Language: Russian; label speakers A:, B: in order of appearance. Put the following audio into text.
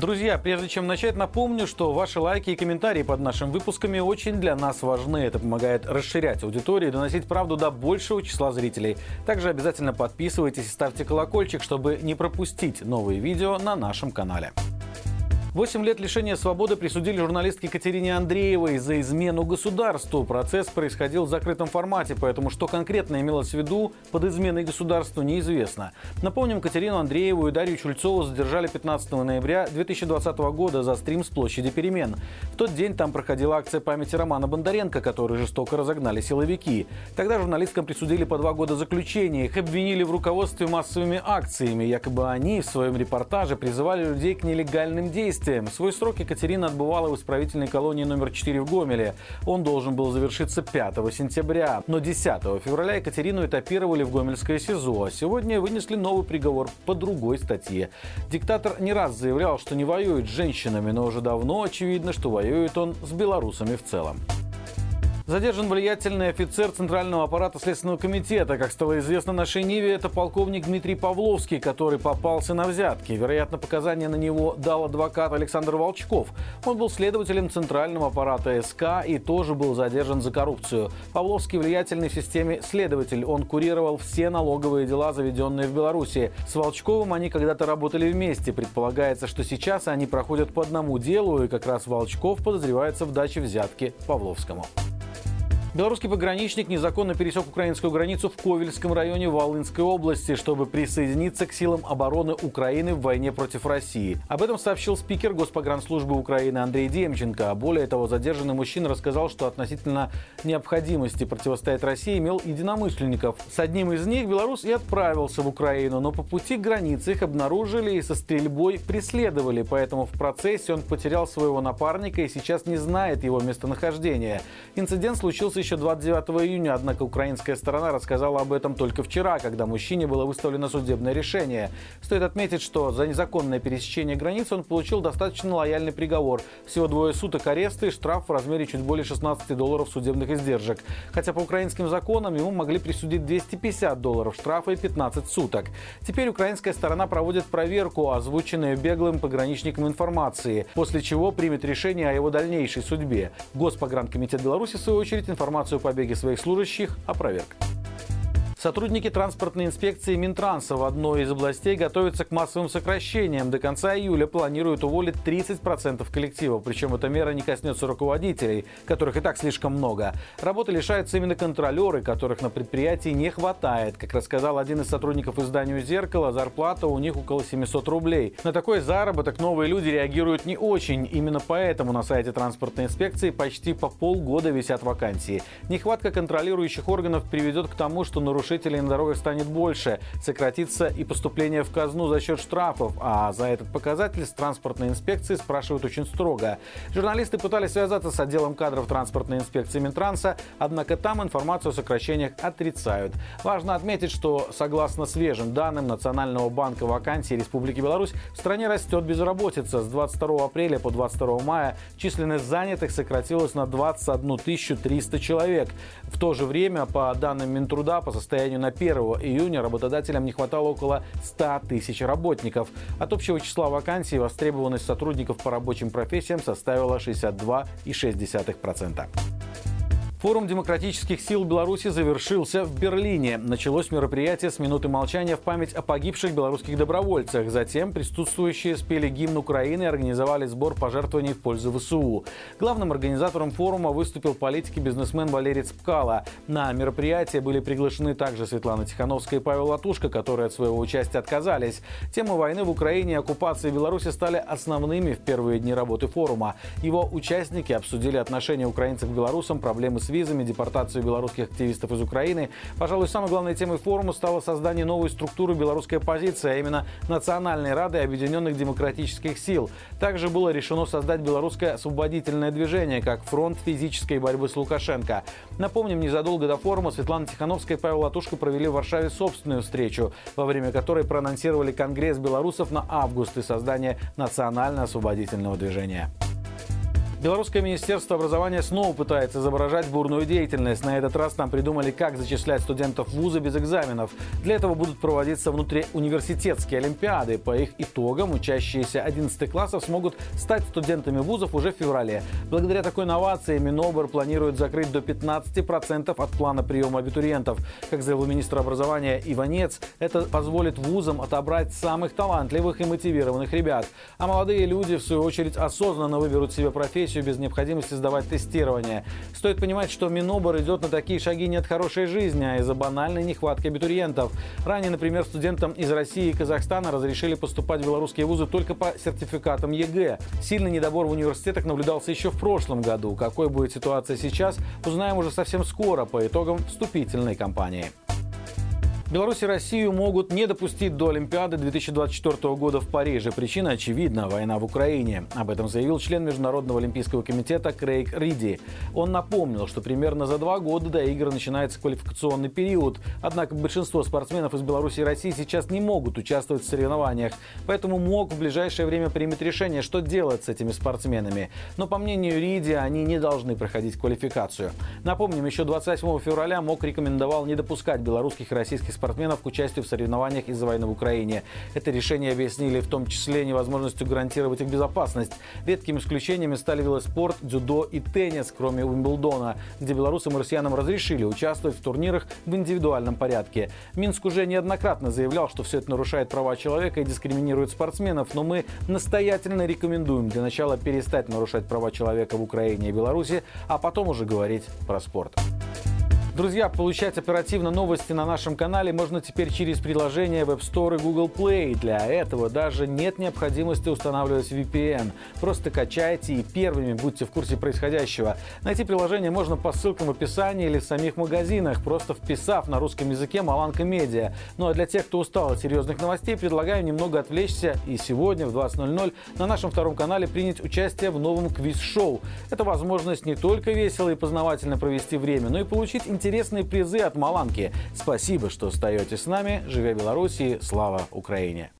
A: Друзья, прежде чем начать, напомню, что ваши лайки и комментарии под нашими выпусками очень для нас важны. Это помогает расширять аудиторию и доносить правду до большего числа зрителей. Также обязательно подписывайтесь и ставьте колокольчик, чтобы не пропустить новые видео на нашем канале. Восемь лет лишения свободы присудили журналистке Катерине Андреевой за измену государству. Процесс происходил в закрытом формате, поэтому что конкретно имелось в виду под изменой государству неизвестно. Напомним, Катерину Андрееву и Дарью Чульцову задержали 15 ноября 2020 года за стрим с площади перемен. В тот день там проходила акция памяти Романа Бондаренко, который жестоко разогнали силовики. Тогда журналисткам присудили по два года заключения. Их обвинили в руководстве массовыми акциями. Якобы они в своем репортаже призывали людей к нелегальным действиям действиям. Свой срок Екатерина отбывала в исправительной колонии номер 4 в Гомеле. Он должен был завершиться 5 сентября. Но 10 февраля Екатерину этапировали в Гомельское СИЗО. А сегодня вынесли новый приговор по другой статье. Диктатор не раз заявлял, что не воюет с женщинами, но уже давно очевидно, что воюет он с белорусами в целом. Задержан влиятельный офицер Центрального аппарата Следственного комитета. Как стало известно нашей Ниве, это полковник Дмитрий Павловский, который попался на взятки. Вероятно, показания на него дал адвокат Александр Волчков. Он был следователем Центрального аппарата СК и тоже был задержан за коррупцию. Павловский влиятельный в системе следователь. Он курировал все налоговые дела, заведенные в Беларуси. С Волчковым они когда-то работали вместе. Предполагается, что сейчас они проходят по одному делу, и как раз Волчков подозревается в даче взятки Павловскому. Белорусский пограничник незаконно пересек украинскую границу в Ковельском районе Волынской области, чтобы присоединиться к силам обороны Украины в войне против России. Об этом сообщил спикер Госпогранслужбы Украины Андрей Демченко. Более того, задержанный мужчина рассказал, что относительно необходимости противостоять России имел единомышленников. С одним из них Беларусь и отправился в Украину, но по пути к границе их обнаружили и со стрельбой преследовали. Поэтому в процессе он потерял своего напарника и сейчас не знает его местонахождения. Инцидент случился еще 29 июня, однако украинская сторона рассказала об этом только вчера, когда мужчине было выставлено судебное решение. Стоит отметить, что за незаконное пересечение границы он получил достаточно лояльный приговор. Всего двое суток ареста и штраф в размере чуть более 16 долларов судебных издержек. Хотя по украинским законам ему могли присудить 250 долларов штрафа и 15 суток. Теперь украинская сторона проводит проверку, озвученную беглым пограничником информации, после чего примет решение о его дальнейшей судьбе. Госпогранкомитет Беларуси, в свою очередь, информацию информацию о побеге своих служащих опроверг. Сотрудники транспортной инспекции Минтранса в одной из областей готовятся к массовым сокращениям. До конца июля планируют уволить 30% коллектива. Причем эта мера не коснется руководителей, которых и так слишком много. Работы лишаются именно контролеры, которых на предприятии не хватает. Как рассказал один из сотрудников изданию «Зеркало», зарплата у них около 700 рублей. На такой заработок новые люди реагируют не очень. Именно поэтому на сайте транспортной инспекции почти по полгода висят вакансии. Нехватка контролирующих органов приведет к тому, что нарушение нарушителей на дорогах станет больше, сократится и поступление в казну за счет штрафов, а за этот показатель с транспортной инспекции спрашивают очень строго. Журналисты пытались связаться с отделом кадров транспортной инспекции Минтранса, однако там информацию о сокращениях отрицают. Важно отметить, что согласно свежим данным Национального банка вакансий Республики Беларусь, в стране растет безработица. С 22 апреля по 22 мая численность занятых сократилась на 21 300 человек. В то же время, по данным Минтруда, по состоянию состоянию на 1 июня работодателям не хватало около 100 тысяч работников. От общего числа вакансий востребованность сотрудников по рабочим профессиям составила 62,6%. Форум демократических сил Беларуси завершился в Берлине. Началось мероприятие с минуты молчания в память о погибших белорусских добровольцах. Затем присутствующие спели гимн Украины и организовали сбор пожертвований в пользу ВСУ. Главным организатором форума выступил политик и бизнесмен Валерий Цпкало. На мероприятие были приглашены также Светлана Тихановская и Павел Латушко, которые от своего участия отказались. Темы войны в Украине и оккупации Беларуси стали основными в первые дни работы форума. Его участники обсудили отношения украинцев к белорусам, проблемы с визами, депортацию белорусских активистов из Украины. Пожалуй, самой главной темой форума стало создание новой структуры белорусской оппозиции, а именно Национальной Рады Объединенных Демократических Сил. Также было решено создать белорусское освободительное движение, как фронт физической борьбы с Лукашенко. Напомним, незадолго до форума Светлана Тихановская и Павел Латушко провели в Варшаве собственную встречу, во время которой проанонсировали Конгресс белорусов на август и создание Национально-освободительного движения. Белорусское министерство образования снова пытается изображать бурную деятельность. На этот раз там придумали, как зачислять студентов в вузы без экзаменов. Для этого будут проводиться внутриуниверситетские олимпиады. По их итогам учащиеся 11 классов смогут стать студентами вузов уже в феврале. Благодаря такой новации Минобр планирует закрыть до 15% от плана приема абитуриентов. Как заявил министр образования Иванец, это позволит вузам отобрать самых талантливых и мотивированных ребят. А молодые люди, в свою очередь, осознанно выберут себе профессию профессию без необходимости сдавать тестирование. Стоит понимать, что Минобр идет на такие шаги не от хорошей жизни, а из-за банальной нехватки абитуриентов. Ранее, например, студентам из России и Казахстана разрешили поступать в белорусские вузы только по сертификатам ЕГЭ. Сильный недобор в университетах наблюдался еще в прошлом году. Какой будет ситуация сейчас, узнаем уже совсем скоро по итогам вступительной кампании. Беларусь и Россию могут не допустить до Олимпиады 2024 года в Париже. Причина очевидна – война в Украине. Об этом заявил член Международного олимпийского комитета Крейг Риди. Он напомнил, что примерно за два года до игр начинается квалификационный период. Однако большинство спортсменов из Беларуси и России сейчас не могут участвовать в соревнованиях. Поэтому МОК в ближайшее время примет решение, что делать с этими спортсменами. Но по мнению Риди, они не должны проходить квалификацию. Напомним, еще 28 февраля МОК рекомендовал не допускать белорусских и российских спортсменов к участию в соревнованиях из-за войны в Украине. Это решение объяснили в том числе невозможностью гарантировать их безопасность. Редкими исключениями стали велоспорт, дзюдо и теннис, кроме Уимблдона, где белорусам и россиянам разрешили участвовать в турнирах в индивидуальном порядке. Минск уже неоднократно заявлял, что все это нарушает права человека и дискриминирует спортсменов, но мы настоятельно рекомендуем для начала перестать нарушать права человека в Украине и Беларуси, а потом уже говорить про спорт. Друзья, получать оперативно новости на нашем канале можно теперь через приложение Web Store и Google Play. Для этого даже нет необходимости устанавливать VPN. Просто качайте и первыми будьте в курсе происходящего. Найти приложение можно по ссылкам в описании или в самих магазинах, просто вписав на русском языке «Маланка Медиа». Ну а для тех, кто устал от серьезных новостей, предлагаю немного отвлечься и сегодня в 20.00 на нашем втором канале принять участие в новом квиз-шоу. Это возможность не только весело и познавательно провести время, но и получить интересные интересные призы от Маланки. Спасибо, что остаетесь с нами. Живя Белоруссии, слава Украине!